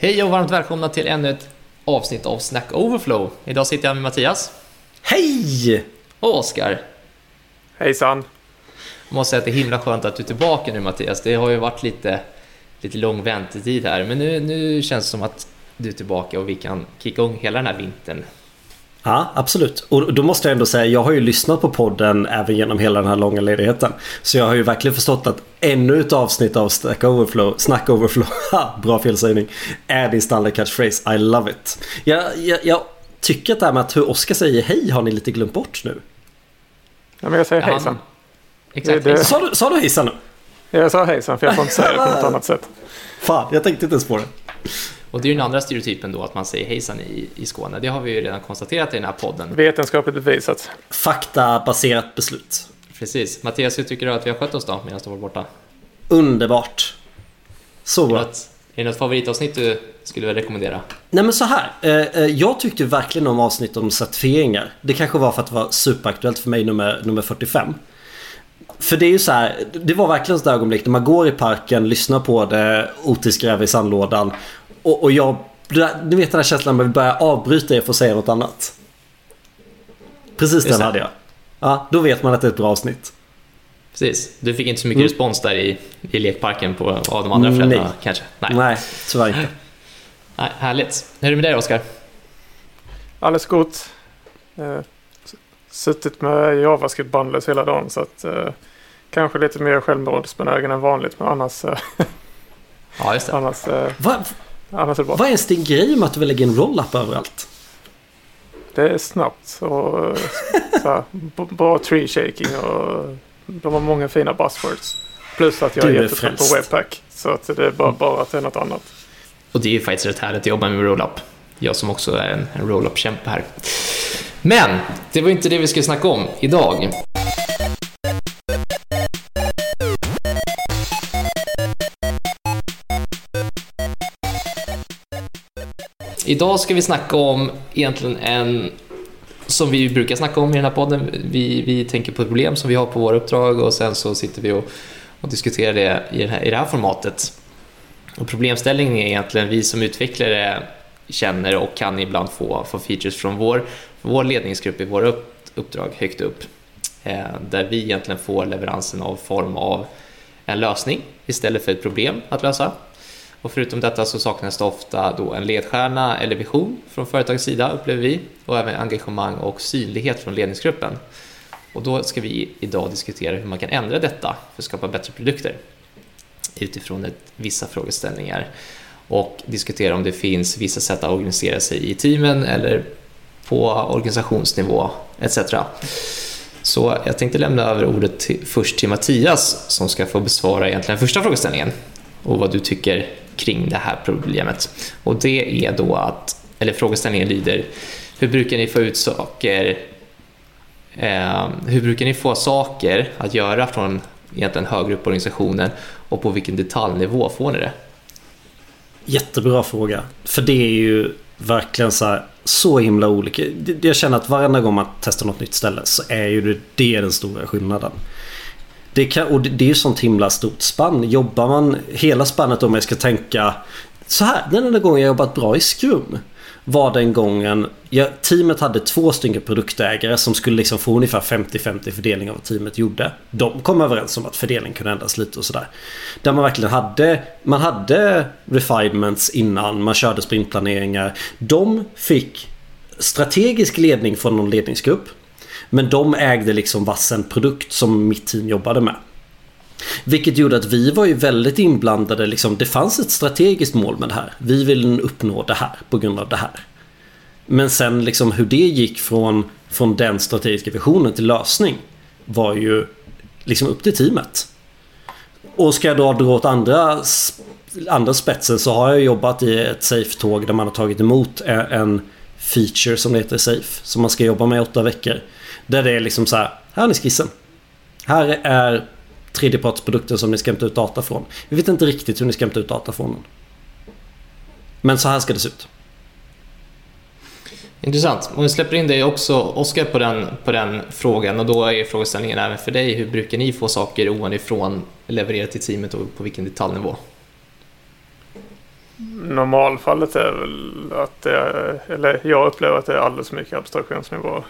Hej och varmt välkomna till ännu ett avsnitt av Snack Overflow. Idag sitter jag med Mattias Hej! och Oskar. Hejsan. Jag måste säga att det är himla skönt att du är tillbaka nu Mattias. Det har ju varit lite, lite lång väntetid här, men nu, nu känns det som att du är tillbaka och vi kan kicka igång hela den här vintern. Ja, absolut. Och då måste jag ändå säga, jag har ju lyssnat på podden även genom hela den här långa ledigheten. Så jag har ju verkligen förstått att ännu ett avsnitt av Snack Overflow, Snack Overflow, bra felsägning, är din standard catchphrase. I love it. Jag, jag, jag tycker att det här med att hur Oskar säger hej har ni lite glömt bort nu. Ja, men jag säger Ja, hejsan. Exakt. Det- det- Sa du, sa du hejsan nu? Jag sa hejsan för jag får inte säga det på något annat sätt. Fan, jag tänkte inte ens på det. Och det är ju den andra stereotypen då, att man säger hejsan i, i Skåne. Det har vi ju redan konstaterat i den här podden. Vetenskapligt bevisat. Faktabaserat beslut. Precis. Mattias, hur tycker du att vi har skött oss då medan du var borta? Underbart. Så Är det bra. något, är det något favoritavsnitt du skulle vilja rekommendera? Nej men så här. Eh, eh, jag tyckte verkligen om avsnitt om certifieringar. Det kanske var för att det var superaktuellt för mig nummer, nummer 45. För det är ju så här. Det var verkligen ett ögonblick när man går i parken, lyssnar på det, Otis gräver i sandlådan. Och, och jag... Ni vet den här känslan när vi börjar avbryta er för att säga något annat. Precis den det. hade jag. Ja, då vet man att det är ett bra avsnitt. Precis. Du fick inte så mycket Mm. respons där i, i lekparken på, av de andra Nej. föräldrarna kanske? Nej. Nej, tyvärr inte. Nej. Härligt. Hur är det med dig Oskar? Alldeles gott. Eh, suttit med JavaScript bundles hela dagen så att eh, kanske lite mer självmordsbenägen än vanligt men annars, eh, Ja, just det. annars, eh, Vad, annars är det bra. vad är ens din grej med att du vill lägga in roll-up överallt? Det är snabbt och så här, bra tree shaking och de har många fina buzzwords. Plus att jag Du är jättetrött på webpack. Så att det är bara, bara att det är något annat. Och det är ju faktiskt rätt härligt att jobba med roll-up. Jag som också är en, en roll-up-kämpe här. Men det var inte det vi skulle snacka om idag. Idag ska vi snacka om egentligen en som vi brukar snacka om i den här podden. Vi, vi tänker på problem som vi har på våra uppdrag och sen så sitter vi och, och diskuterar det i, här, i det här formatet. Och problemställningen är egentligen vi som utvecklare känner och kan ibland få, få features från vår, vår ledningsgrupp i våra upp, uppdrag högt upp. Eh, där vi egentligen får leveransen av form av en lösning istället för ett problem att lösa. Och förutom detta så saknas det ofta då en ledstjärna eller vision från företagets sida upplever vi och även engagemang och synlighet från ledningsgruppen. Och då ska vi idag diskutera hur man kan ändra detta för att skapa bättre produkter utifrån ett, vissa frågeställningar och diskutera om det finns vissa sätt att organisera sig i teamen eller på organisationsnivå etc. Så jag tänkte lämna över ordet till, först till Mattias som ska få besvara egentligen första frågeställningen och vad du tycker kring det här problemet. Och det är då att, eller frågeställningen lyder, hur brukar ni få ut saker eh, hur brukar ni få saker att göra från egentligen högre upp i organisationen och på vilken detaljnivå får ni det? Jättebra fråga. För det är ju verkligen så här, så himla olika. Jag känner att varenda gång man testar något nytt ställe så är ju det, det är den stora skillnaden. Det, kan, och det det är ju sånt himla stort spann. Jobbar man hela spannet om jag ska tänka så här. Den enda gången jag jobbat bra i Scrum var den gången jag, teamet hade två stycken produktägare som skulle liksom få ungefär 50-50 fördelning av vad teamet gjorde. De kom överens om att fördelningen kunde ändras lite och sådär. Där man verkligen hade, man hade refinements innan, man körde sprintplaneringar. De fick strategisk ledning från någon ledningsgrupp. Men de ägde liksom vassen produkt som mitt team jobbade med. Vilket gjorde att vi var ju väldigt inblandade. Liksom, det fanns ett strategiskt mål med det här. Vi vill uppnå det här på grund av det här. Men sen liksom hur det gick från, från den strategiska visionen till lösning var ju liksom upp till teamet. Och ska jag då dra åt andra, andra spetsen så har jag jobbat i ett Safe-tåg där man har tagit emot en, en feature som det heter Safe. Som man ska jobba med i åtta veckor. Där det är liksom så här, här ni skissen. Här är tredjepartsprodukten som ni ska hämta ut data från. Vi vet inte riktigt hur ni ska hämta ut data från den. Men så här ska det se ut. Intressant. Om vi släpper in dig också, Oskar, på den, på den frågan och då är frågeställningen även för dig. Hur brukar ni få saker ovanifrån levererat till teamet och på vilken detaljnivå? normalfallet är väl att det är, eller jag upplever att det är alldeles för mycket abstraktionsnivåer.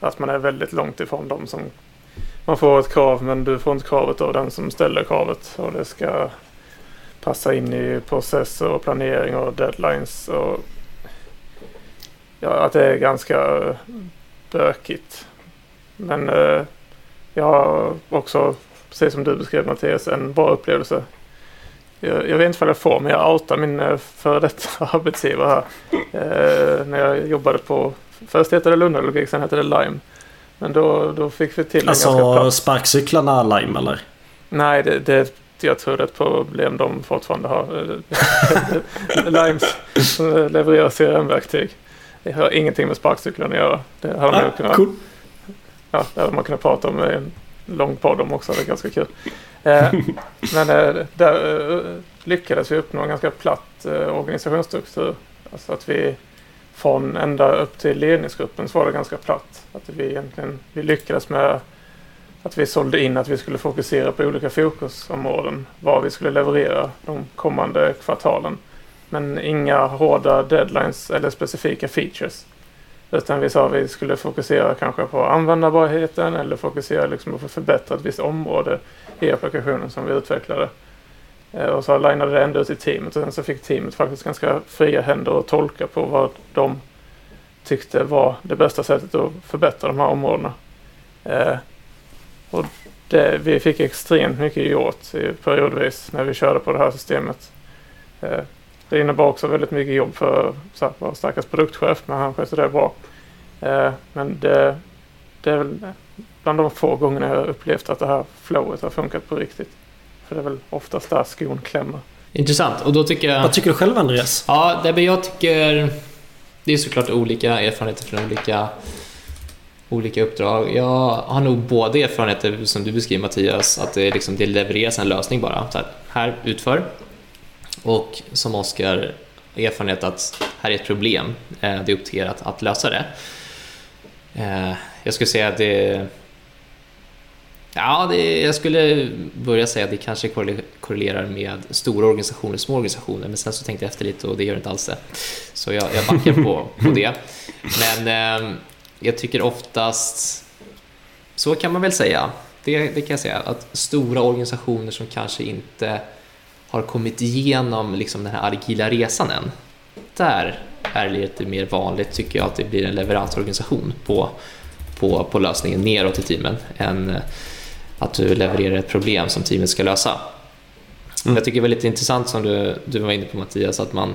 Att man är väldigt långt ifrån dem som man får ett krav men du får inte kravet av den som ställer kravet och det ska passa in i processer och planering och deadlines och ja, att det är ganska eh, bökigt. Men eh, jag har också, precis som du beskrev Mattias, en bra upplevelse. Jag, jag vet inte vad jag får, men jag outar min eh, före detta arbetsgivare här. Eh, när jag jobbade på, först hette det Lundalogik, sen hette det Lime. Men då, då fick vi till alltså, en ganska platt... sparkcyklarna Lime eller? Nej, det, det, jag tror det är ett problem de fortfarande har. Limes som levererar CRM-verktyg. Det har ingenting med sparkcyklarna att göra. Det hade man, ah, kunnat, cool. ja, det hade man kunnat prata om i en lång podd om också. Det är ganska kul. Eh, men eh, där eh, lyckades vi uppnå en ganska platt organisationsstruktur. Alltså att vi från ända upp till ledningsgruppen så var det ganska platt. Att vi egentligen vi lyckades med att vi sålde in att vi skulle fokusera på olika fokusområden. Vad vi skulle leverera de kommande kvartalen. Men inga hårda deadlines eller specifika features. Utan vi sa att vi skulle fokusera kanske på användbarheten eller fokusera liksom på att förbättra ett visst område i applikationen som vi utvecklade. Eh, och så alignade det ändå ut i teamet och sen så fick teamet faktiskt ganska fria händer att tolka på vad de tyckte var det bästa sättet att förbättra de här områdena. Eh, och det, vi fick extremt mycket gjort periodvis när vi körde på det här systemet. Eh, det innebar också väldigt mycket jobb för vår stackars produktchef, men han skötte det bra. Eh, men det, det är väl bland de få gångerna jag upplevt att det här flowet har funkat på riktigt. För det är väl oftast där skon klämmer. Intressant. Och då tycker jag... Vad tycker du själv Andreas? Ja, det jag tycker... Det är såklart olika erfarenheter från olika, olika uppdrag. Jag har nog både erfarenheter som du beskriver Mattias, att det, liksom, det levereras en lösning bara. Så här, här utför. Och som Oskar erfarenhet att här är ett problem. Eh, det är upp till er att, att lösa det. Eh, jag skulle säga att det Ja, det, jag skulle börja säga att det kanske korrelerar med stora organisationer och små organisationer, men sen så tänkte jag efter lite och det gör det inte alls det. Så jag, jag backar på, på det. Men eh, jag tycker oftast, så kan man väl säga, det, det kan jag säga, att stora organisationer som kanske inte har kommit igenom liksom den här agila resan än, där är det lite mer vanligt tycker jag att det blir en leveransorganisation på, på, på lösningen neråt i teamen än att du levererar ett problem som teamet ska lösa. Mm. Jag tycker det var lite intressant som du, du var inne på Mattias, att man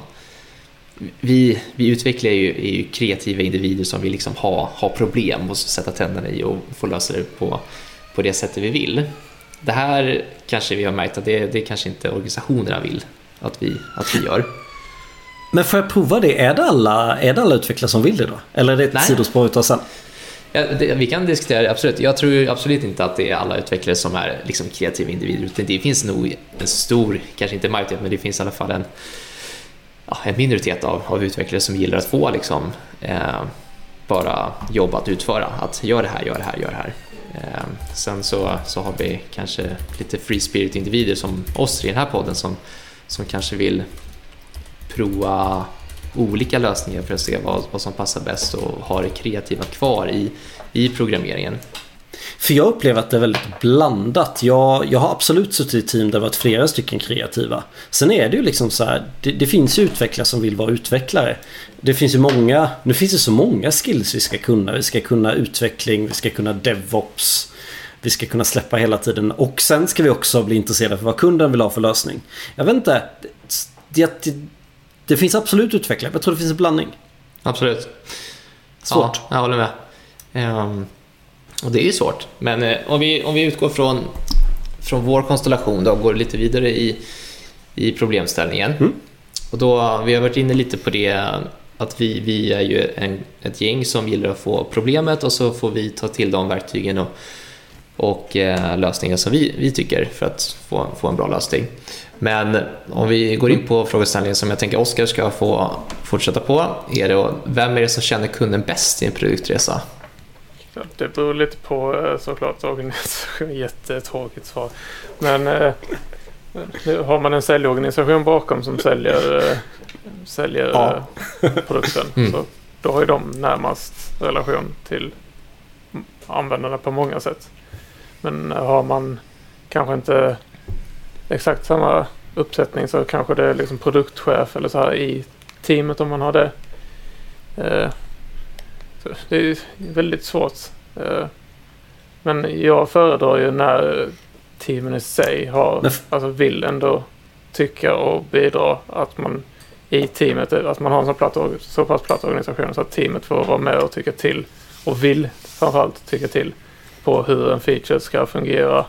vi, vi utvecklar ju, är ju kreativa individer som vill liksom ha, ha problem och sätta tänderna i och få lösa det på, på det sättet vi vill. Det här kanske vi har märkt att det, det kanske inte organisationerna vill att vi, att vi gör. Men får jag prova det? Är det alla, är det alla utvecklare som vill det då? Eller är det ett Nej. sidospår utav sen? Ja, det, vi kan diskutera det, absolut. Jag tror absolut inte att det är alla utvecklare som är liksom kreativa individer. Utan det finns nog en stor, kanske inte majoritet, men det finns i alla fall en, ja, en minoritet av, av utvecklare som gillar att få liksom, eh, bara jobb att utföra. Att gör det här, gör det här, gör det här. Eh, sen så, så har vi kanske lite free spirit individer som oss i den här podden som, som kanske vill prova olika lösningar för att se vad, vad som passar bäst och ha det kreativa kvar i, i programmeringen. För jag upplever att det är väldigt blandat. Jag, jag har absolut suttit i team där det varit flera stycken kreativa. Sen är det ju liksom så här, det, det, finns ju utvecklare som vill vara utvecklare. Det finns ju många, nu finns det så många skills vi ska kunna. Vi ska kunna utveckling, vi ska kunna DevOps. Vi ska kunna släppa hela tiden och sen ska vi också bli intresserade för vad kunden vill ha för lösning. Jag vet inte. Det, det, det finns absolut utvecklare. Jag tror det finns en blandning. Absolut. Svårt. Ja, jag håller med. Um, och det är ju svårt. Men uh, om, vi, om vi utgår från, från vår konstellation då, och går lite vidare i, i problemställningen. Mm. Och då, vi har varit inne lite på det att vi, vi är ju en, ett gäng som gillar att få problemet och så får vi ta till de verktygen och, och eh, lösningar som vi, vi tycker för att få, få en bra lösning. Men om vi går in på frågeställningen som jag tänker Oskar ska få fortsätta på. Är det, vem är det som känner kunden bäst i en produktresa? det beror lite på eh, såklart organisation. Jättetråkigt svar. Men eh, har man en säljorganisation bakom som säljer, eh, säljer ja. Produkten mm. så då har ju de närmast relation till användarna på många sätt. Men har man kanske inte exakt samma uppsättning så kanske det är liksom produktchef eller så här i teamet om man har det. Eh, det är väldigt svårt. Eh, men jag föredrar ju när teamen i sig har, alltså vill ändå tycka och bidra att man i teamet, att man har en så, platt, så pass platt organisation så att teamet får vara med och tycka till och vill framförallt tycka till på hur en feature ska fungera,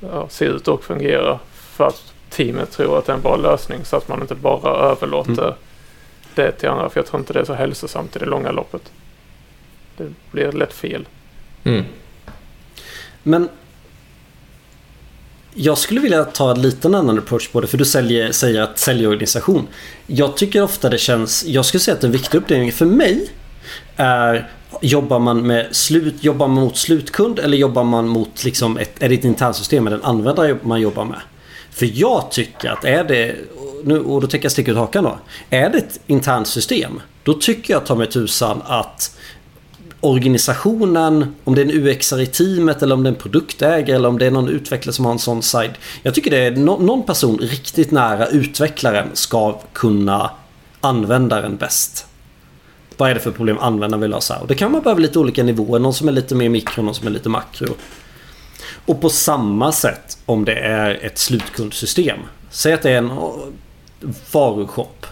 ja, se ut och fungera för att teamet tror att det är en bra lösning så att man inte bara överlåter mm. det till andra. För jag tror inte det är så hälsosamt i det långa loppet. Det blir lätt fel. Mm. Men jag skulle vilja ta en liten annan approach på det för du säljer, säger att säljorganisation. Jag tycker ofta det känns, jag skulle säga att en viktig uppdelning för mig är Jobbar man, med slut, jobbar man mot slutkund eller jobbar man mot liksom ett, är det ett internsystem eller den användare man jobbar med? För jag tycker att är det, nu, och då tänker jag sticka ut hakan då. Är det ett internsystem då tycker jag ta mig tusan att organisationen, om det är en UXare i teamet eller om det är en produktägare eller om det är någon utvecklare som har en sån side. Jag tycker det är no någon person riktigt nära utvecklaren ska kunna använda den bäst. Vad är det för problem användaren vill lösa? Och det kan man behöva lite olika nivåer. Någon som är lite mer mikro, någon som är lite makro. Och på samma sätt om det är ett slutkundsystem. Säg att det är en varushop.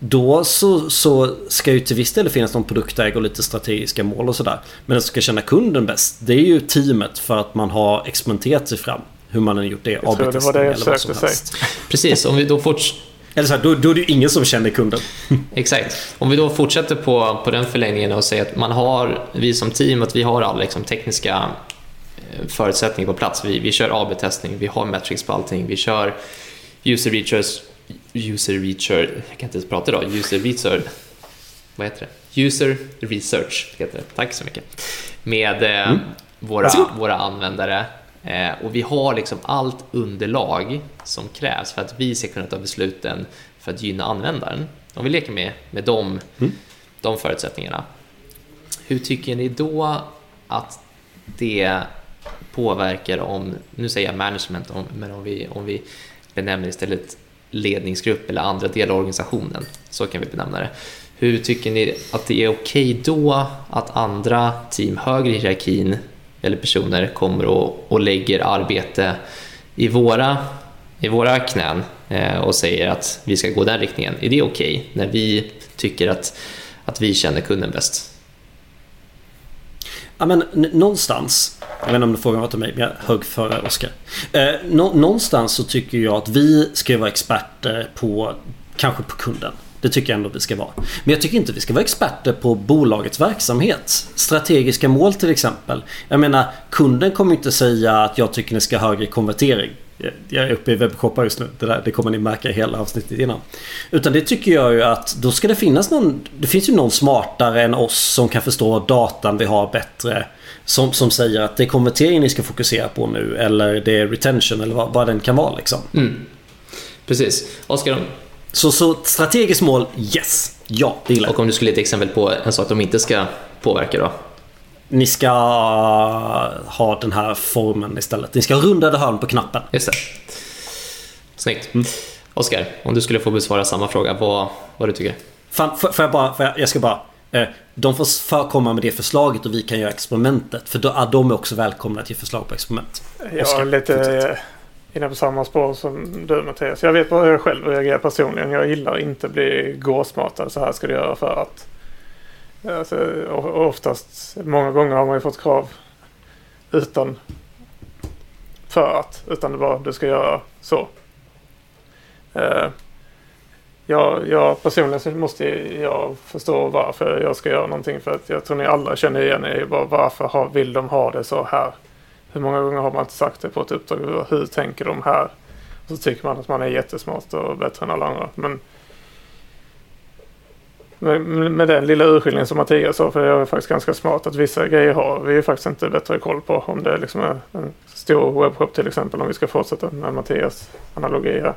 Då så, så ska ju till viss del finnas någon produktägare och lite strategiska mål och sådär. Men den som ska känna kunden bäst, det är ju teamet för att man har experimenterat sig fram. Hur man har gjort det. Jag tror det var det jag försökte säga. Precis, om vi då fortsätter eller så här, då, då är det ju ingen som känner kunden. Exakt. Om vi då fortsätter på, på den förlängningen och säger att man har, vi som team, att vi har alla liksom, tekniska eh, förutsättningar på plats. Vi, vi kör AB-testning, vi har metrics på allting, vi kör user research, user research, jag kan inte ens prata idag, user research, vad heter det? User research heter det. Tack så mycket. Med eh, mm. våra, våra användare och vi har liksom allt underlag som krävs för att vi ska kunna ta besluten för att gynna användaren. Om vi leker med, med de, mm. de förutsättningarna. Hur tycker ni då att det påverkar om, nu säger jag management, om, men om vi, om vi benämner istället ledningsgrupp eller andra delar av organisationen, så kan vi benämna det. Hur tycker ni att det är okej okay då att andra team högre i hierarkin eller personer kommer och, och lägger arbete i våra, i våra knän eh, och säger att vi ska gå den riktningen. Är det okej okay när vi tycker att, att vi känner kunden bäst? Ja men någonstans, jag vet inte om du frågar var till mig, men jag högg före Oskar. Eh, nå någonstans så tycker jag att vi ska vara experter på, kanske på kunden. Det tycker jag ändå vi ska vara. Men jag tycker inte vi ska vara experter på bolagets verksamhet. Strategiska mål till exempel. Jag menar, kunden kommer inte säga att jag tycker ni ska ha högre konvertering. Jag är uppe i webbshoppar just nu. Det, där, det kommer ni märka i hela avsnittet innan. Utan det tycker jag ju att då ska det finnas någon... Det finns ju någon smartare än oss som kan förstå datan vi har bättre. Som, som säger att det är konvertering ni ska fokusera på nu. Eller det är retention eller vad, vad den kan vara liksom. Mm. Precis. Oskar, så, så strategiskt mål, yes. Ja, det gillar jag. Och om du skulle ge ett exempel på en sak de inte ska påverka då? Ni ska ha den här formen istället. Ni ska ha rundade hörn på knappen. Just det. Snyggt. Mm. Oskar, om du skulle få besvara samma fråga, vad, vad du tycker? Fan, får, får jag bara, får jag, jag ska bara... Eh, de får förkomma med det förslaget och vi kan göra experimentet. För då är de också välkomna att ge förslag på experiment. Jag har lite inne på samma spår som du Mattias. Jag vet bara hur jag själv reagerar personligen. Jag gillar inte att bli gåsmatad. Så här ska du göra för att. Alltså, oftast, många gånger har man ju fått krav utan för att. Utan det bara du ska göra så. Uh, jag, jag personligen så måste jag förstå varför jag ska göra någonting. För att jag tror ni alla känner igen er. Bara varför har, vill de ha det så här? Hur många gånger har man inte sagt det på ett uppdrag? Hur tänker de här? Och så tycker man att man är jättesmart och bättre än alla andra. Men med, med den lilla urskiljningen som Mattias sa, för det är faktiskt ganska smart att vissa grejer har vi är faktiskt inte bättre koll på. Om det liksom är en stor webbshop till exempel, om vi ska fortsätta med Mattias analogi här.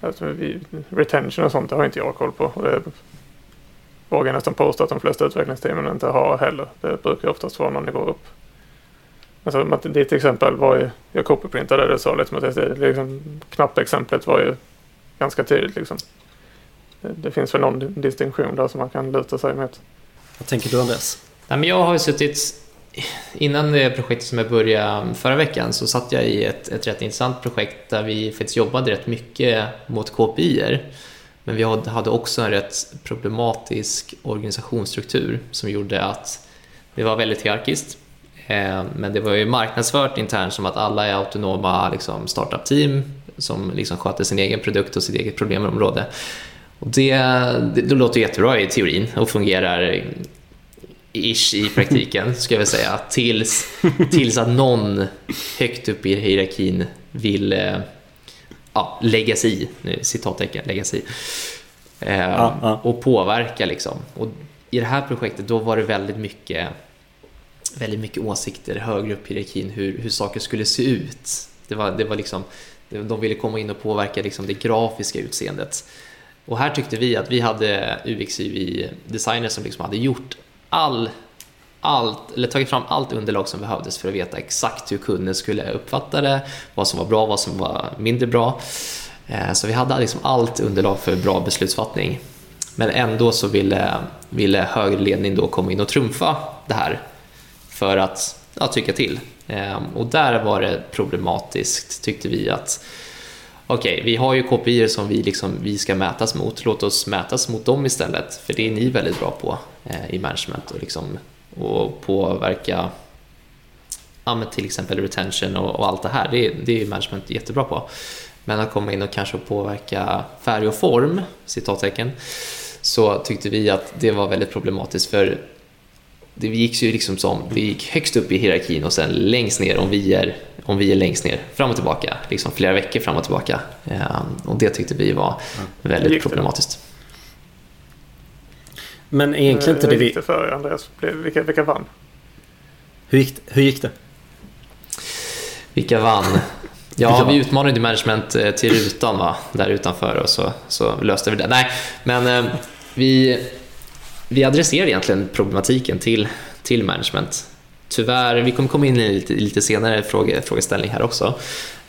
Alltså, vi, retention och sånt det har inte jag koll på. Och det vågar jag nästan påstå att de flesta utvecklingsteamen inte har heller. Det brukar oftast vara någon nivå upp. Alltså, ditt exempel var ju, jag copyprintade det så liksom att det, liksom, knappexemplet var ju ganska tydligt liksom. Det, det, finns väl någon distinktion där som man kan luta sig mot. Vad tänker du Andreas? Nej, men jag har ju suttit, innan det projektet som jag började förra veckan så satt jag i ett, ett rätt intressant projekt där vi faktiskt jobbade rätt mycket mot KPI-er. Men vi hade också en rätt problematisk organisationsstruktur som gjorde att det var väldigt hierarkiskt. Eh, men det var ju marknadsfört internt som att alla är autonoma liksom, startup-team som liksom sköter sin egen produkt och sitt eget problemområde. Och det, det, det låter jättebra i teorin och fungerar ish i praktiken, ska jag väl säga. Tills, tills att någon högt upp i hierarkin vill eh, ja, lägga sig i, nu, citattecken, lägga sig i. Eh, ja, ja. Och påverka liksom. Och I det här projektet då var det väldigt mycket, väldigt mycket åsikter högre upp i hierarkin hur, hur saker skulle se ut. Det var, det var liksom, de ville komma in och påverka liksom det grafiska utseendet. Och här tyckte vi att vi hade UX-UI-designers som liksom hade gjort all, allt, eller tagit fram allt underlag som behövdes för att veta exakt hur kunden skulle uppfatta det, vad som var bra, vad som var mindre bra. Eh, så vi hade liksom allt underlag för bra beslutsfattning. Men ändå så ville, ville högre ledning då komma in och trumfa det här för att ja, tycka till. Eh, och där var det problematiskt tyckte vi att okej, okay, vi har ju KPI som vi, liksom, vi ska mätas mot, låt oss mätas mot dem istället, för det är ni väldigt bra på eh, i management och, liksom, och påverka ja, till exempel retention och, och, allt det här, det, det är management jättebra på. Men att komma in och kanske påverka färg och form, citattecken, så tyckte vi att det var väldigt problematiskt för det gick ju liksom som, det gick högst upp i hierarkin och sen längst ner om vi är, om vi är längst ner, fram och tillbaka, liksom flera veckor fram och tillbaka. Ehm, och det tyckte vi var väldigt problematiskt. Men egentligen inte det vi... Hur gick det för Andreas? Vilka, vilka vann? Hur gick, hur gick det? Vilka vann? Ja, vi utmanade management eh, till rutan va? där utanför och så, så löste vi det. Nej, men eh, vi vi adresserar egentligen problematiken till, till management. Tyvärr, vi kommer komma in i lite, lite senare fråge, frågeställning här också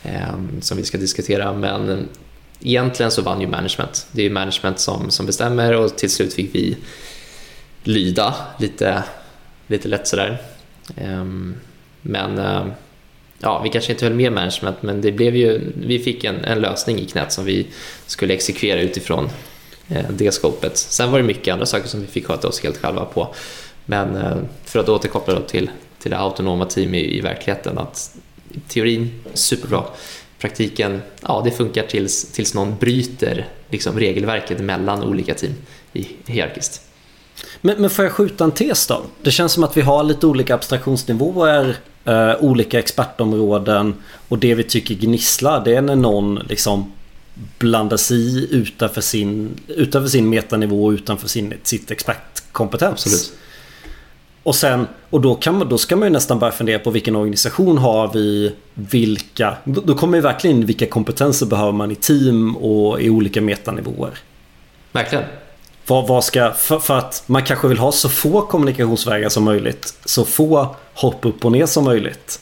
eh, som vi ska diskutera, men egentligen så vann ju management. Det är management som, som bestämmer och till slut fick vi lyda lite, lite lätt sådär. Eh, men eh, ja, vi kanske inte höll med management, men det blev ju, vi fick en, en lösning i knät som vi skulle exekvera utifrån Eh, det skopet. Sen var det mycket andra saker som vi fick sköta oss helt själva på. Men eh, för att återkoppla till, till det autonoma team i, i verkligheten, att teorin, superbra. Praktiken, ja det funkar tills, tills någon bryter liksom, regelverket mellan olika team i hierarkiskt. Men, men får jag skjuta en tes då? Det känns som att vi har lite olika abstraktionsnivåer, eh, olika expertområden och det vi tycker gnisslar det är när någon liksom blanda sig i utanför sin, utanför sin metanivå och utanför sin, sitt expertkompetens. Absolut. Och sen, och då, kan man, då ska man ju nästan börja fundera på vilken organisation har vi, vilka, då, då kommer ju verkligen in vilka kompetenser behöver man i team och i olika metanivåer. Verkligen. Vad, vad ska, för, för, att man kanske vill ha så få kommunikationsvägar som möjligt. Så få hopp upp och ner som möjligt.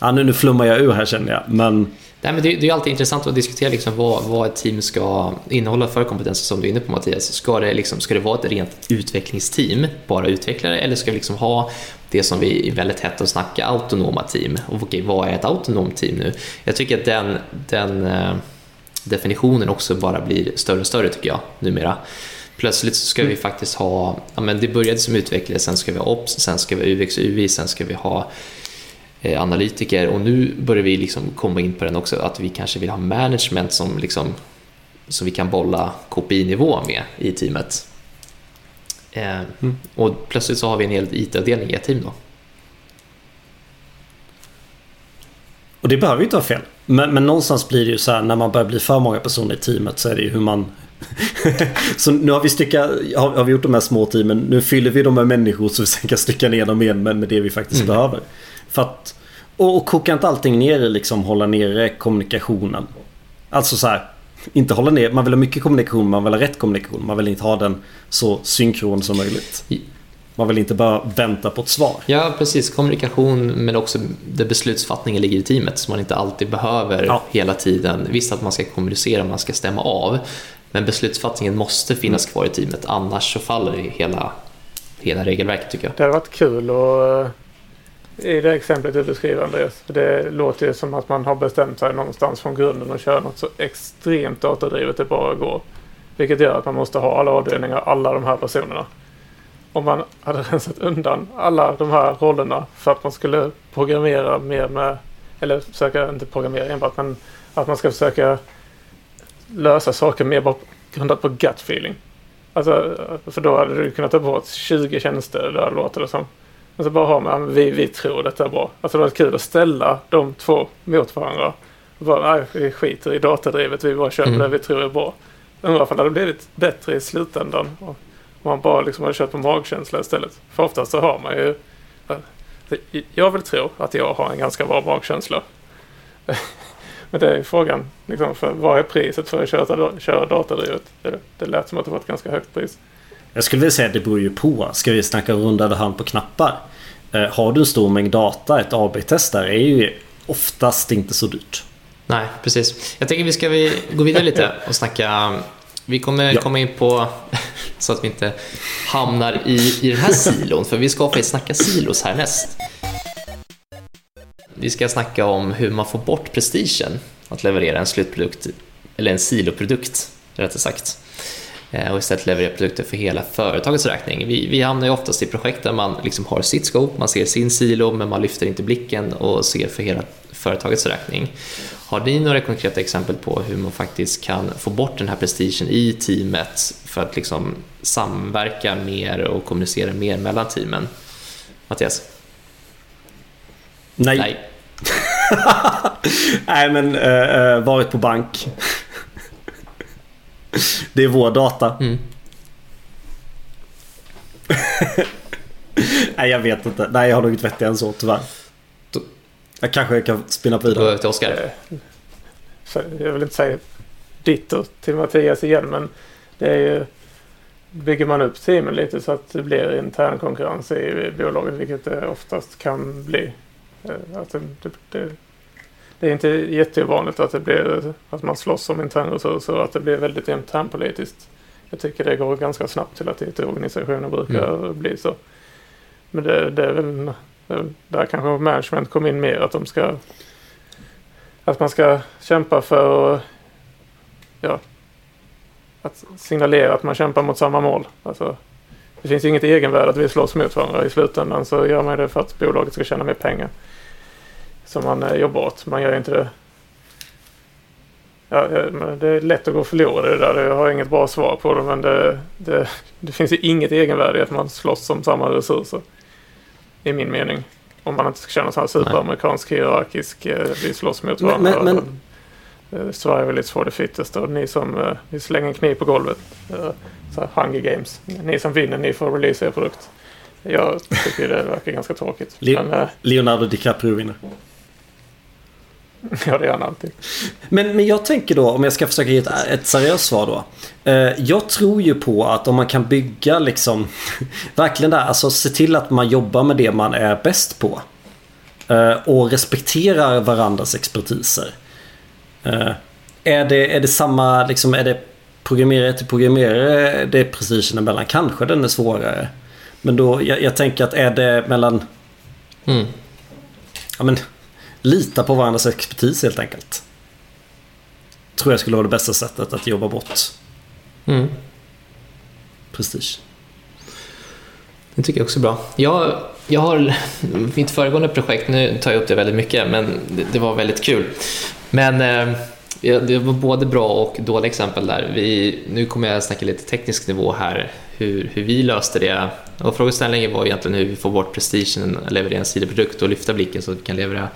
Ja, nu, nu flummar jag ur här känner jag, men Nej, men det, det är alltid intressant att diskutera liksom vad, vad ett team ska innehålla för kompetenser som du är inne på Mattias. Ska det, liksom, ska det vara ett rent utvecklingsteam, bara utvecklare, eller ska vi liksom ha det som vi är väldigt hett att snacka, autonoma team? Och okej, vad är ett autonomt team nu? Jag tycker att den, den uh, definitionen också bara blir större och större tycker jag numera. Plötsligt ska vi mm. faktiskt ha, ja, men det började som utvecklare, sen ska vi ha OPS, sen ska vi ha UX, UI, sen ska vi ha Eh, analytiker och nu börjar vi liksom komma in på den också att vi kanske vill ha management som, liksom, som vi kan bolla KPI-nivå med i teamet. Eh, mm. Och plötsligt så har vi en hel IT-avdelning i ett team då. Och det behöver ju inte vara fel. Men, men någonstans blir det ju så här när man börjar bli för många personer i teamet så är det ju hur man, så nu har vi, stycka, har, har, vi gjort de här små teamen. Nu fyller vi dem med människor så vi sen kan stycka ner dem igen med, med det vi faktiskt mm. behöver. För att, och, och koka inte allting ner i liksom hålla nere kommunikationen. Alltså så här, inte hålla ner, man vill ha mycket kommunikation, man vill ha rätt kommunikation. Man vill inte ha den så synkron som möjligt. Man vill inte bara vänta på ett svar. Ja, precis. Kommunikation men också där beslutsfattningen ligger i teamet. Så man inte alltid behöver ja. hela tiden. Visst att man ska kommunicera, man ska stämma av. Men beslutsfattningen måste finnas kvar i teamet. Annars så faller hela, hela regelverket tycker jag. Det hade varit kul att i det exemplet du beskriver Andreas. Det låter ju som att man har bestämt sig någonstans från grunden och kör något så extremt datadrivet det bara går. Vilket gör att man måste ha alla avdelningar, alla de här personerna. Om man hade rensat undan alla de här rollerna för att man skulle programmera mer med, eller försöka, inte programmera enbart, men att man ska försöka lösa saker mer bara grundat på gut feeling. Alltså, för då hade du kunnat ta bort 20 tjänster, det låter det som. Liksom så bara har man, vi, vi tror detta är bra. Alltså det var kul att ställa de två mot varandra. Bara, nej, vi skiter i datadrivet, vi bara köper mm. det vi tror är bra. Undrar om det hade blivit bättre i slutändan. Om man bara liksom hade kört på magkänsla istället. För oftast så har man ju... Jag vill tro att jag har en ganska bra magkänsla. Men det är frågan, liksom, för vad är priset för att köra, köra datadrivet? Det, det lät som att det var ett ganska högt pris. Jag skulle vilja säga att det beror ju på. Ska vi snacka rundade hand på knappar? Eh, har du en stor mängd data, ett AB-test där är ju oftast inte så dyrt. Nej, precis. Jag tänker vi ska vi gå vidare lite och snacka. Vi kommer ja. komma in på, så att vi inte hamnar i, i den här silon, för vi ska faktiskt snacka silos härnäst. Vi ska snacka om hur man får bort prestigen att leverera en slutprodukt, eller en siloprodukt rättare sagt. Eh, och istället leverera produkter för hela företagets räkning. Vi, vi hamnar ju oftast i projekt där man liksom har sitt scope, man ser sin silo men man lyfter inte blicken och ser för hela företagets räkning. Har ni några konkreta exempel på hur man faktiskt kan få bort den här prestigen i teamet för att liksom samverka mer och kommunicera mer mellan teamen? Mattias? Nej. Nej, Nej men uh, varit på bank. Det är vår data. Mm. Nej, jag vet inte. Nej, jag har nog inte vettigare än så tyvärr. Jag kanske kan spinna på vidare. Då till Oskar. Jag vill inte säga ditto till Mattias igen, men det är ju bygger man upp teamen lite så att det blir intern konkurrens i bolaget, vilket det oftast kan bli. Alltså det, det, det är inte jätteovanligt att det blir att man slåss om internresurser och att det blir väldigt internpolitiskt. Jag tycker det går ganska snabbt till att it organisationer brukar mm. bli så. Men det, det är väl där kanske management kom in mer att de ska att man ska kämpa för att ja, att signalera att man kämpar mot samma mål. Alltså, det finns inget egenvärde att vi slåss mot varandra. I slutändan så gör man det för att bolaget ska tjäna mer pengar som man eh, jobbar åt. Man gör inte det. Ja, det är lätt att gå förlorad det där. Jag har inget bra svar på det men det, det, det finns ju inget egenvärde i att man slåss om samma resurser. I min mening. Om man inte ska känna så här superamerikansk hierarkisk, eh, vi slåss mot varandra. Men, men... Eh, Sverige is for the fittest och ni som ni slänger en kniv på golvet. Så här, Hunger Games. Ni som vinner, ni får releasa er produkt. Jag tycker det verkar ganska tråkigt. Le men, Leonardo DiCaprio vinner. Ja, det gör han alltid. Men, men jag tänker då, om jag ska försöka ge ett, ett seriöst svar då. Eh, jag tror ju på att om man kan bygga liksom, verkligen där, alltså se till att man jobbar med det man är bäst på. Eh, och respekterar varandras expertiser. Eh, är, det, är det samma, liksom, är det programmerare till programmerare det är precision emellan? Kanske den är svårare. Men då, jag, jag tänker att är det mellan... Mm. Ja men lita på varandras expertis helt enkelt. Tror jag skulle vara det bästa sättet att jobba bort mm. prestige. Det tycker jag också är bra. Jag, jag har mitt föregående projekt, nu tar jag upp det väldigt mycket, men det, det var väldigt kul. Men eh, det var både bra och dåliga exempel där. Vi, nu kommer jag snacka lite teknisk nivå här, hur, hur vi löste det. Och frågeställningen var egentligen hur vi får bort prestigen, leverera en sidoprodukt och lyfta blicken så att vi kan leverera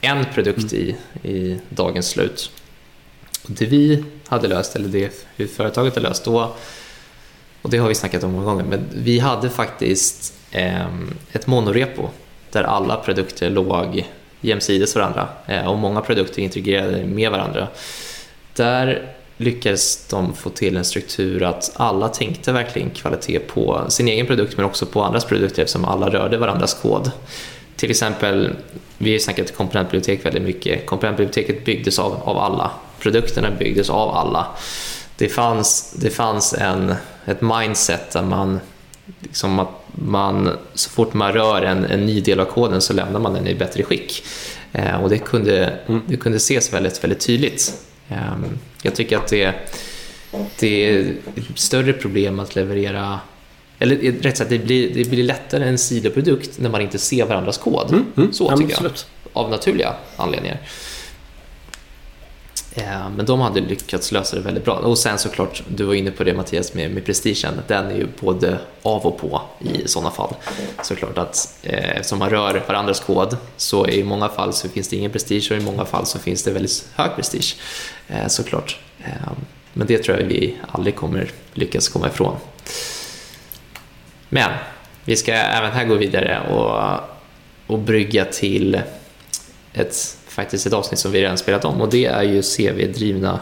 en produkt mm. i, i dagens slut. Det vi hade löst eller det hur företaget har löst, då, och det har vi snackat om många gånger, men vi hade faktiskt eh, ett monorepo där alla produkter låg jämsides varandra eh, och många produkter integrerade med varandra. Där lyckades de få till en struktur att alla tänkte verkligen kvalitet på sin egen produkt men också på andras produkter eftersom alla rörde varandras kod. Till exempel, vi har snackat komponentbibliotek väldigt mycket. Komponentbiblioteket byggdes av, av alla. Produkterna byggdes av alla. Det fanns, det fanns en, ett mindset där man, liksom att man, så fort man rör en, en ny del av koden så lämnar man den i bättre skick. Eh, och det kunde, mm. det kunde ses väldigt, väldigt tydligt. Eh, jag tycker att det, det är ett större problem att leverera eller rätt sagt, det blir, det blir lättare en sidoprodukt när man inte ser varandras kod. Mm, mm, så tycker jag. Av naturliga anledningar. Eh, men de hade lyckats lösa det väldigt bra. Och sen såklart, du var inne på det Mattias med, med prestigen. Den är ju både av och på i sådana fall. Såklart att eh, eftersom man rör varandras kod så i många fall så finns det ingen prestige och i många fall så finns det väldigt hög prestige. Eh, såklart. Eh, men det tror jag vi aldrig kommer lyckas komma ifrån. Men vi ska även här gå vidare och, och brygga till ett, faktiskt ett avsnitt som vi redan spelat om och det är ju CV-drivna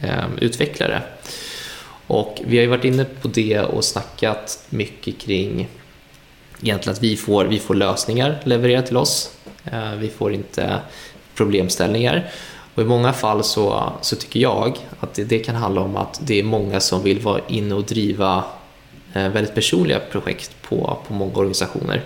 eh, utvecklare. Och vi har ju varit inne på det och snackat mycket kring egentligen att vi får, vi får lösningar levererade till oss. Eh, vi får inte problemställningar. Och I många fall så, så tycker jag att det, det, kan handla om att det är många som vill vara inne och driva Eh, väldigt personliga projekt på, på många organisationer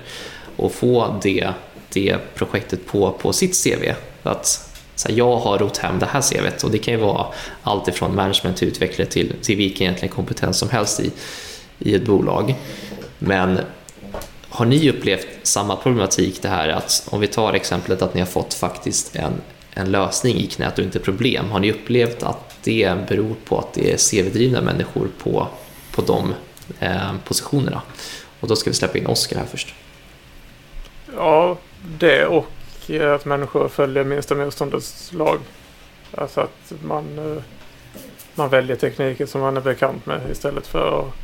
och få det, det projektet på, på sitt CV. Att så här, jag har rott hem det här CVet och det kan ju vara allt ifrån management till utvecklare till, till vilken egentligen kompetens som helst i, i ett bolag. Men har ni upplevt samma problematik det här att om vi tar exemplet att ni har fått faktiskt en, en lösning i knät och inte problem. Har ni upplevt att det beror på att det är CV-drivna människor på, på de Eh, positionerna. Och då ska vi släppa in Oskar här först. Ja, det och eh, att människor följer minsta motståndets lag. Alltså att man, eh, man väljer tekniker som man är bekant med istället för att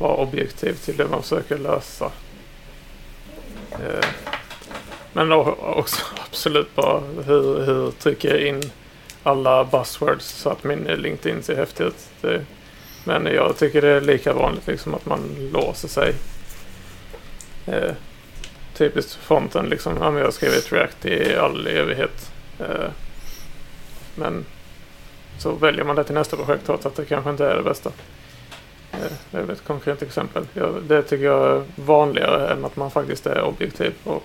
vara objektiv till det man försöker lösa. Men också absolut bara hur, hur trycker jag in alla buzzwords så att min LinkedIn ser häftig ut. Det, men jag tycker det är lika vanligt liksom att man låser sig. Eh, typiskt fronten liksom. Ja, men jag har skrivit React i all evighet. Eh, men så väljer man det till nästa projekt trots att det kanske inte är det bästa. Eh, det är ett konkret exempel. Jag, det tycker jag är vanligare än att man faktiskt är objektiv och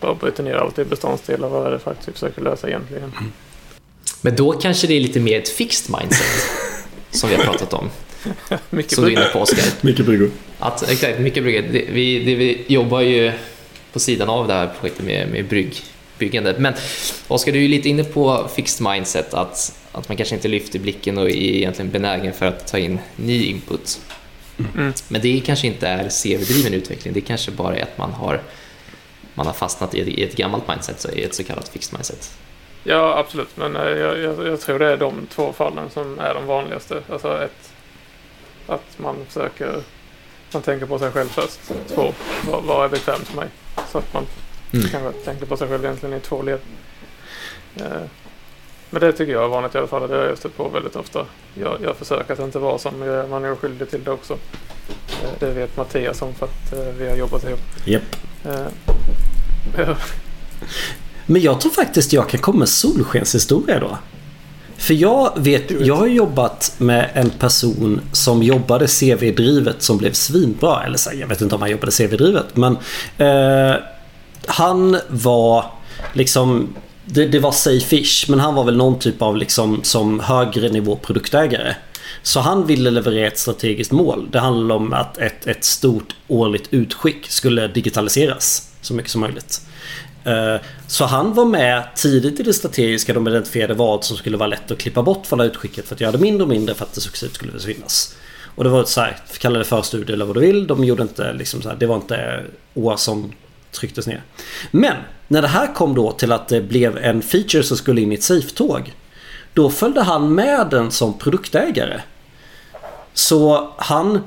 bara bryter ner allt i beståndsdelar. Vad är det faktiskt vi försöker lösa egentligen? Men då kanske det är lite mer ett fixed mindset. som vi har pratat om. mycket som du är inne på Oskar. Mycket bryggor. Att, exakt, mycket bryggor. Vi, det, vi jobbar ju på sidan av det här projektet med, med brygg, byggandet. Men Oskar, du är ju lite inne på fixed mindset, att, att man kanske inte lyfter blicken och är egentligen benägen för att ta in ny input. Mm. Men det kanske inte är CV-driven utveckling, det kanske bara är att man har, man har fastnat i ett, i ett gammalt mindset, så i ett så kallat fixed mindset. Ja, absolut. Men eh, jag, jag, jag, tror det är de två fallen som är de vanligaste. Alltså ett, att man försöker, man tänker på sig själv först. Två, vad, vad är bekvämt för mig? Så att man mm. kanske tänker på sig själv egentligen i två led. Eh, men det tycker jag är vanligt i alla fall. Det har jag stött på väldigt ofta. Jag, jag försöker att inte vara som man är skyldig till det också. Eh, det vet Mattias om för att vi har jobbat ihop. Yep. Men jag tror faktiskt jag kan komma med solskenshistoria då. För jag vet, jag har jobbat med en person som jobbade CV-drivet som blev svinbra. Eller så, jag vet inte om han jobbade CV-drivet men eh, han var liksom det, det var safe-ish men han var väl någon typ av liksom som högre nivå produktägare. Så han ville leverera ett strategiskt mål. Det handlade om att ett, ett stort årligt utskick skulle digitaliseras så mycket som möjligt. Eh, så han var med tidigt i det strategiska. De identifierade vad som skulle vara lätt att klippa bort från utskicket för att göra det mindre och mindre för att det successivt skulle försvinnas. Och det var ett så här, kalla det förstudie eller vad du vill. De gjorde inte liksom så här, det var inte år som trycktes ner. Men när det här kom då till att det blev en feature som skulle in i ett safe-tåg. Då följde han med den som produktägare. Så han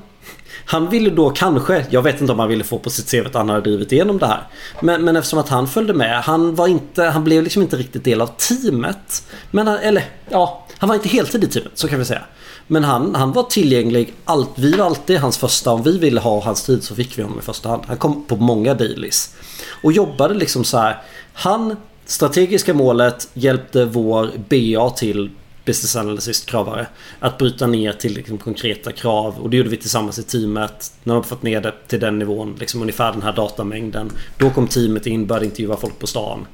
han ville då kanske, jag vet inte om han ville få på sitt CV att han hade drivit igenom det här. Men, men eftersom att han följde med, han var inte, han blev liksom inte riktigt del av teamet. Men han, eller ja, han var inte heltid i teamet, så kan vi säga. Men han, han var tillgänglig, allt, vi var alltid hans första, om vi ville ha hans tid så fick vi honom i första hand. Han kom på många dailies. Och jobbade liksom så här, han Strategiska målet hjälpte vår BA till business analyst-kravare. Att bryta ner till liksom, konkreta krav. Och det gjorde vi tillsammans i teamet. När de fått ner det till den nivån, liksom ungefär den här datamängden. Då kom teamet in, började intervjua folk på stan.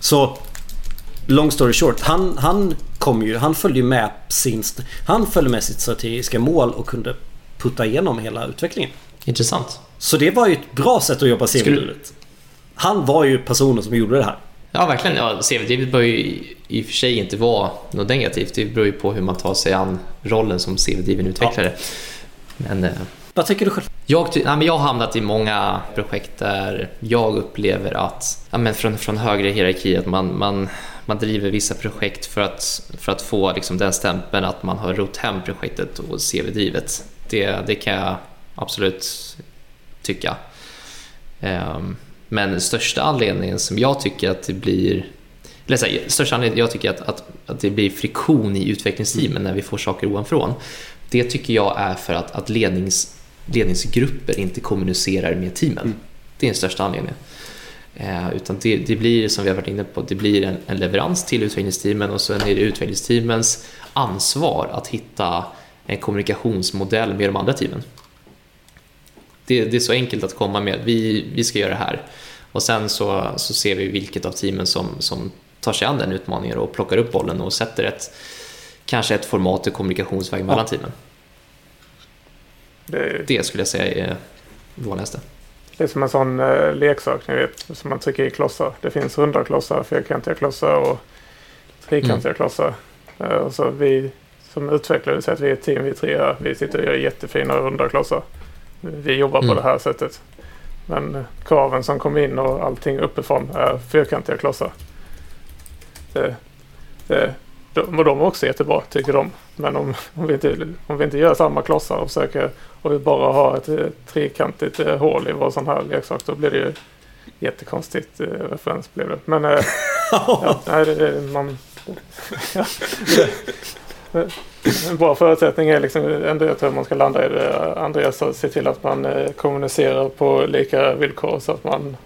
Så Long story short, han, han kom ju, han följde med sin, han följde med sitt strategiska mål och kunde putta igenom hela utvecklingen. Intressant. Så det var ju ett bra sätt att jobba CV-drivet. Han var ju personen som gjorde det här. Ja, verkligen. Ja, CV-drivet bör ju i och för sig inte vara något negativt. Det beror ju på hur man tar sig an rollen som CV-driven utvecklare. Ja. Men, eh, Vad tycker du själv? Jag, nej, men jag har hamnat i många projekt där jag upplever att, ja, men från, från högre hierarki, att man, man, man driver vissa projekt för att, för att få liksom, den stämpeln att man har rott hem projektet och CV-drivet. Det, det kan jag absolut tycka. Um, men största anledningen som jag tycker att det blir eller så här, största anledningen jag tycker att, att, att det blir friktion i utvecklingsteamen när vi får saker ovanifrån. Det tycker jag är för att, att lednings, ledningsgrupper inte kommunicerar med teamen. Mm. Det är den största anledningen. Eh, utan det, det, blir, som vi har varit inne på, det blir en, en leverans till utvecklingsteamen och sen är det utvecklingsteamens ansvar att hitta en kommunikationsmodell med de andra teamen. Det, det är så enkelt att komma med, vi, vi ska göra det här. Och sen så, så ser vi vilket av teamen som, som tar sig an den utmaningen och plockar upp bollen och sätter ett, kanske ett format och kommunikationsväg mellan ja. teamen. Det, det, skulle jag säga är vanligaste. Det är som en sån eh, leksak ni vet, som man trycker i klossar. Det finns runda klossar, fyrkantiga klossar och trekantiga mm. klossar. Eh, och så vi som utvecklare säger att vi är ett team, vi tre här. Vi sitter och gör jättefina runda klossar. Vi jobbar på mm. det här sättet. Men kraven som kommer in och allting uppifrån är fyrkantiga klossar. Det, det, de, och de är också jättebra tycker de. Men om, om, vi inte, om vi inte gör samma klossar och försöker och vi bara har ett, ett trekantigt eh, hål i vår sån här leksak då blir det ju jättekonstigt eh, referens blev det. Men eh, ja, nej, det, det, man, ja, en bra förutsättning är liksom, ändå jag tror man ska landa i det. Andreas se till att man eh, kommunicerar på lika villkor så att man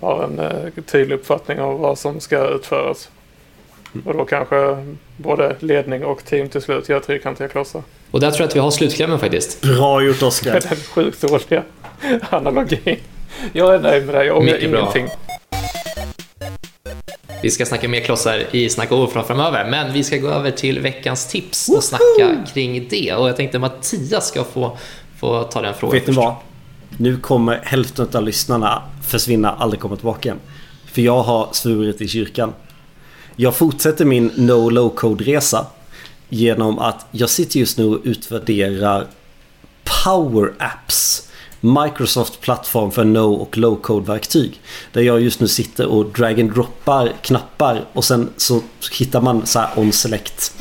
har en eh, tydlig uppfattning om vad som ska utföras. Och då kanske både ledning och team till slut gör trekantiga klossar. Och där tror jag att vi har slutklämmen faktiskt. Bra gjort Oskar. Den sjukt dåliga analogin. Jag är nöjd med det, jag ångrar ingenting. Vi ska snacka mer klossar i Snacka Overflow framöver, men vi ska gå över till veckans tips och snacka kring det. Och jag tänkte Mattias ska få, få ta den frågan Vet ni vad? Nu kommer hälften av lyssnarna försvinna, aldrig komma tillbaka igen. För jag har svurit i kyrkan. Jag fortsätter min no low code resa genom att jag sitter just nu och utvärderar Power Apps Microsoft plattform för no och low code verktyg. Där jag just nu sitter och drag and droppar knappar och sen så hittar man så här on select.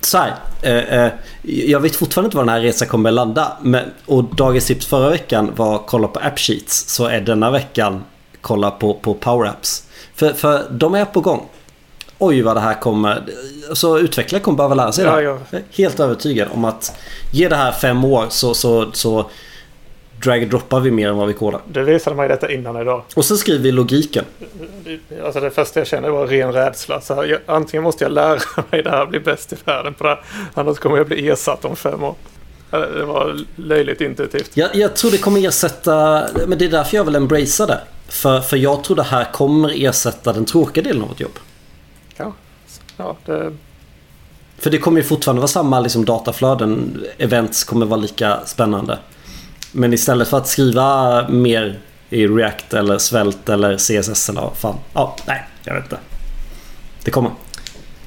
Så här, eh, eh, jag vet fortfarande inte var den här resan kommer landa. Men, och dagens tips förra veckan var kolla på app sheets. Så är denna veckan kolla på, på power apps. För, för de är på gång. Oj vad det här kommer. Så utvecklare kommer behöva lära sig det. Ja, ja. Helt övertygad om att ge det här fem år så, så, så drag-droppar vi mer än vad vi kodar. Det visade mig detta innan idag. Och sen skriver vi logiken. Alltså det första jag kände var ren rädsla. Så här, antingen måste jag lära mig det här, bli bäst i världen på det här. Annars kommer jag bli ersatt om fem år. Det var löjligt intuitivt. Jag, jag tror det kommer ersätta, men det är därför jag vill embracea det. För, för jag tror det här kommer ersätta den tråkiga delen av vårt jobb. Ja, ja det... För det kommer ju fortfarande vara samma liksom, dataflöden. Events kommer vara lika spännande. Men istället för att skriva mer i React eller Svält eller CSS eller vad fan. Ja, nej, jag vet inte. Det kommer.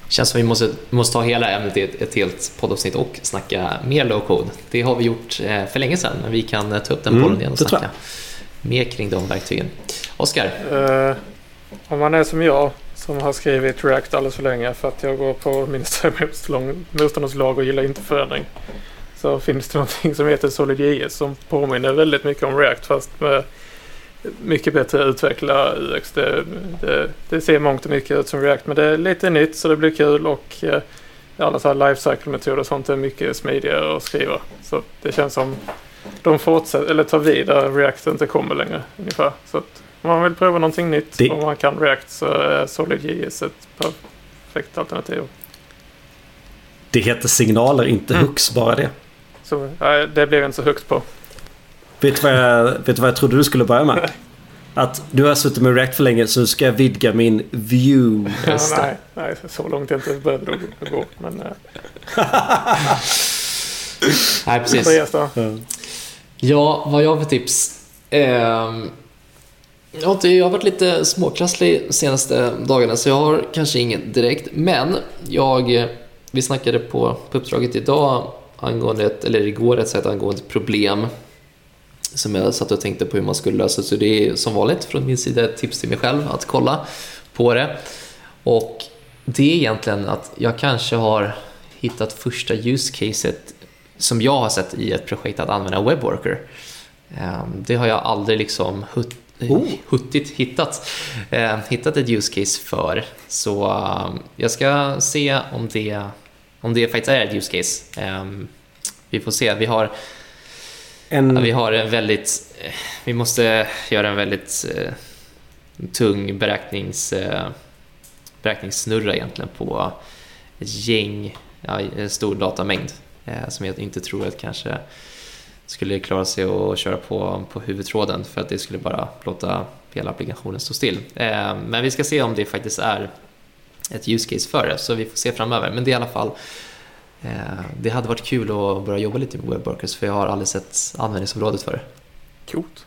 Känns som vi måste, måste ta hela ämnet i ett, ett helt poddavsnitt och snacka mer low code. Det har vi gjort eh, för länge sedan, men vi kan eh, ta upp den mm, bollen igen och snacka mer kring de verktygen. Oskar? Uh, om man är som jag som har skrivit React alldeles för länge för att jag går på motståndarnas lag och gillar inte förändring. Så finns det någonting som heter SolidJS som påminner väldigt mycket om React fast med mycket bättre utveckla UX. Det, det, det, ser mångt och mycket ut som React men det är lite nytt så det blir kul och eh, alla så här lifecycle-metoder och sånt är mycket smidigare att skriva. Så det känns som de fortsätter, eller tar vid där React inte kommer längre ungefär. Så att om man vill prova någonting nytt det... och man kan React så är SolidJS ett perfekt alternativ. Det heter signaler, inte mm. hooks, bara det. Så, nej, det blev jag inte så högt på. Vet du vad jag, vet du vad jag trodde du skulle börja med? Att du har suttit med React för länge så ska jag vidga min view. Ja, nej, nej, så långt jag inte behövde gå. Men, äh. nej, precis. Ja, vad jag har för tips? Eh, jag har varit lite småkrasslig de senaste dagarna så jag har kanske inget direkt. Men jag, vi snackade på, på uppdraget idag angående ett, eller igår rätt sagt, angående ett problem som jag satt och tänkte på hur man skulle lösa. Så det är som vanligt från min sida ett tips till mig själv att kolla på det. Och det är egentligen att jag kanske har hittat första use caset som jag har sett i ett projekt att använda Webworker. Ehm, det har jag aldrig liksom oh. huttigt hittat, ehm, hittat ett use case för. Så ehm, jag ska se om det, om det faktiskt är ett use case. Vi får se. Vi har en... Vi har en väldigt... Vi måste göra en väldigt eh, tung beräknings, eh, beräkningssnurra egentligen på ett gäng, ja, en stor datamängd eh, som jag inte tror att kanske skulle klara sig att köra på, på huvudtråden för att det skulle bara låta hela applikationen stå still. Eh, men vi ska se om det faktiskt är ett use case för det, så vi får se framöver. Men det är i alla fall Eh, det hade varit kul att börja jobba lite med webworkers för jag har aldrig sett användningsområdet för det. Coolt.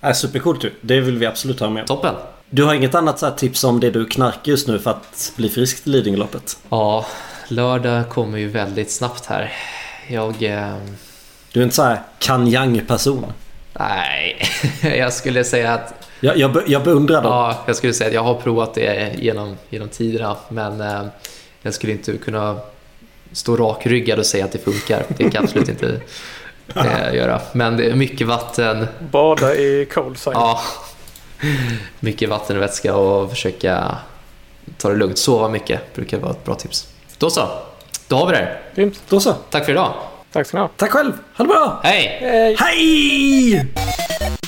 Äh, supercoolt Det vill vi absolut ha med. Toppen. Du har inget annat tips om det du knarkar just nu för att bli frisk till Lidingöloppet? Ja, lördag kommer ju väldigt snabbt här. Jag... Eh... Du är inte så här kanjang-person? Nej, jag skulle säga att... Jag, jag, jag beundrar dem. Ja, jag skulle säga att jag har provat det genom, genom tiderna men eh, jag skulle inte kunna stå rakryggad och säga att det funkar. Det kan jag absolut inte eh, göra. Men det är mycket vatten. Bada i kolsang. Ja. Mycket vattenvätska och försöka ta det lugnt. Sova mycket brukar vara ett bra tips. Då så. Då har vi det. Grymt. Då så. Tack för idag. Tack så mycket. Tack själv. Ha det bra. Hej. Hej. Hej.